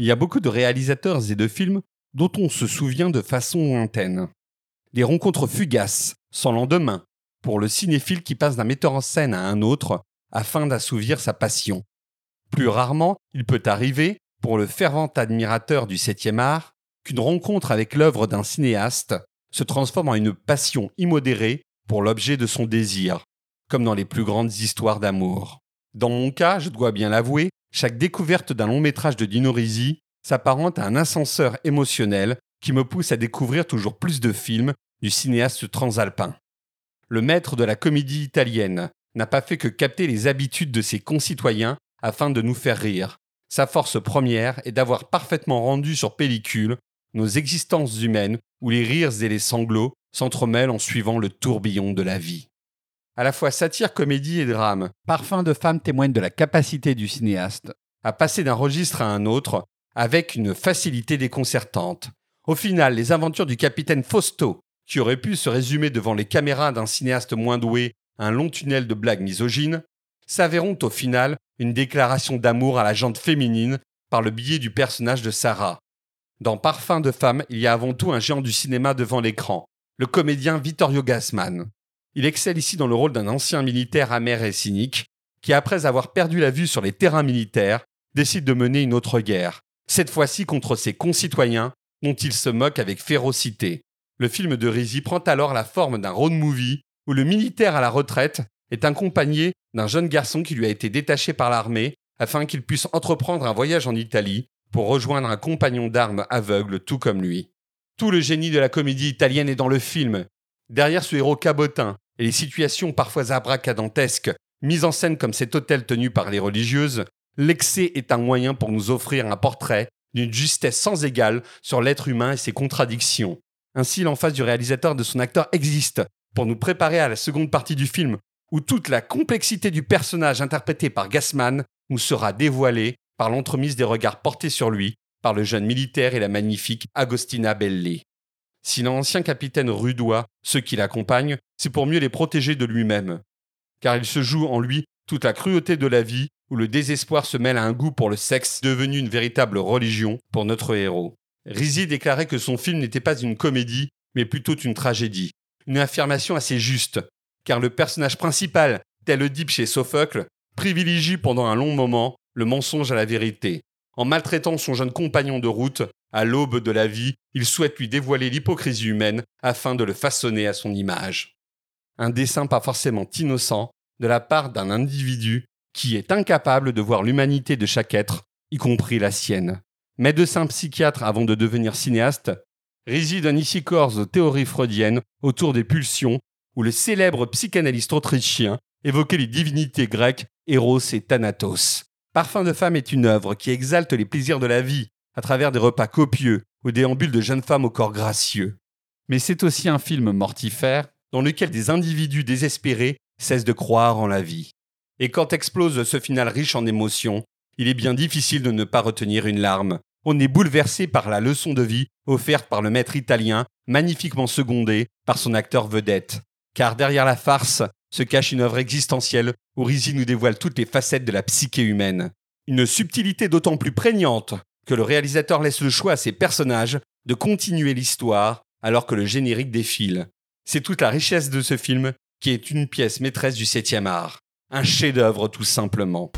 Il y a beaucoup de réalisateurs et de films dont on se souvient de façon lointaine. Des rencontres fugaces, sans lendemain, pour le cinéphile qui passe d'un metteur en scène à un autre afin d'assouvir sa passion. Plus rarement, il peut arriver, pour le fervent admirateur du septième art, qu'une rencontre avec l'œuvre d'un cinéaste se transforme en une passion immodérée pour l'objet de son désir, comme dans les plus grandes histoires d'amour. Dans mon cas, je dois bien l'avouer, chaque découverte d'un long métrage de Dino Risi s'apparente à un ascenseur émotionnel qui me pousse à découvrir toujours plus de films du cinéaste transalpin. Le maître de la comédie italienne n'a pas fait que capter les habitudes de ses concitoyens afin de nous faire rire. Sa force première est d'avoir parfaitement rendu sur pellicule nos existences humaines où les rires et les sanglots s'entremêlent en suivant le tourbillon de la vie. À la fois satire, comédie et drame, Parfum de femme témoigne de la capacité du cinéaste à passer d'un registre à un autre avec une facilité déconcertante. Au final, les aventures du capitaine Fausto, qui aurait pu se résumer devant les caméras d'un cinéaste moins doué à un long tunnel de blagues misogynes, s'avéreront au final une déclaration d'amour à la jante féminine par le biais du personnage de Sarah. Dans Parfum de femme, il y a avant tout un géant du cinéma devant l'écran, le comédien Vittorio Gassman. Il excelle ici dans le rôle d'un ancien militaire amer et cynique, qui après avoir perdu la vue sur les terrains militaires, décide de mener une autre guerre, cette fois-ci contre ses concitoyens, dont il se moque avec férocité. Le film de Rizzi prend alors la forme d'un road movie, où le militaire à la retraite est accompagné d'un jeune garçon qui lui a été détaché par l'armée afin qu'il puisse entreprendre un voyage en Italie pour rejoindre un compagnon d'armes aveugle tout comme lui. Tout le génie de la comédie italienne est dans le film. Derrière ce héros cabotin et les situations parfois abracadantesques mises en scène comme cet hôtel tenu par les religieuses, l'excès est un moyen pour nous offrir un portrait d'une justesse sans égale sur l'être humain et ses contradictions. Ainsi, l'emphase du réalisateur de son acteur existe pour nous préparer à la seconde partie du film, où toute la complexité du personnage interprété par Gassman nous sera dévoilée par l'entremise des regards portés sur lui par le jeune militaire et la magnifique Agostina Belli. Si l'ancien capitaine rudois ceux qui l'accompagnent, c'est pour mieux les protéger de lui-même. Car il se joue en lui toute la cruauté de la vie où le désespoir se mêle à un goût pour le sexe devenu une véritable religion pour notre héros. Rizzi déclarait que son film n'était pas une comédie, mais plutôt une tragédie. Une affirmation assez juste, car le personnage principal, tel Oedipe chez Sophocle, privilégie pendant un long moment le mensonge à la vérité. En maltraitant son jeune compagnon de route, à l'aube de la vie, il souhaite lui dévoiler l'hypocrisie humaine afin de le façonner à son image. Un dessin pas forcément innocent de la part d'un individu qui est incapable de voir l'humanité de chaque être, y compris la sienne. Médecin psychiatre avant de devenir cinéaste, réside un aux théories freudiennes autour des pulsions, où le célèbre psychanalyste autrichien évoquait les divinités grecques Eros et Thanatos. Parfum de femme est une œuvre qui exalte les plaisirs de la vie à travers des repas copieux ou déambules de jeunes femmes au corps gracieux. Mais c'est aussi un film mortifère dans lequel des individus désespérés cessent de croire en la vie. Et quand explose ce final riche en émotions, il est bien difficile de ne pas retenir une larme. On est bouleversé par la leçon de vie offerte par le maître italien, magnifiquement secondé par son acteur vedette. Car derrière la farce se cache une œuvre existentielle où Rizzi nous dévoile toutes les facettes de la psyché humaine. Une subtilité d'autant plus prégnante que le réalisateur laisse le choix à ses personnages de continuer l'histoire alors que le générique défile. C'est toute la richesse de ce film qui est une pièce maîtresse du septième art. Un chef-d'œuvre tout simplement.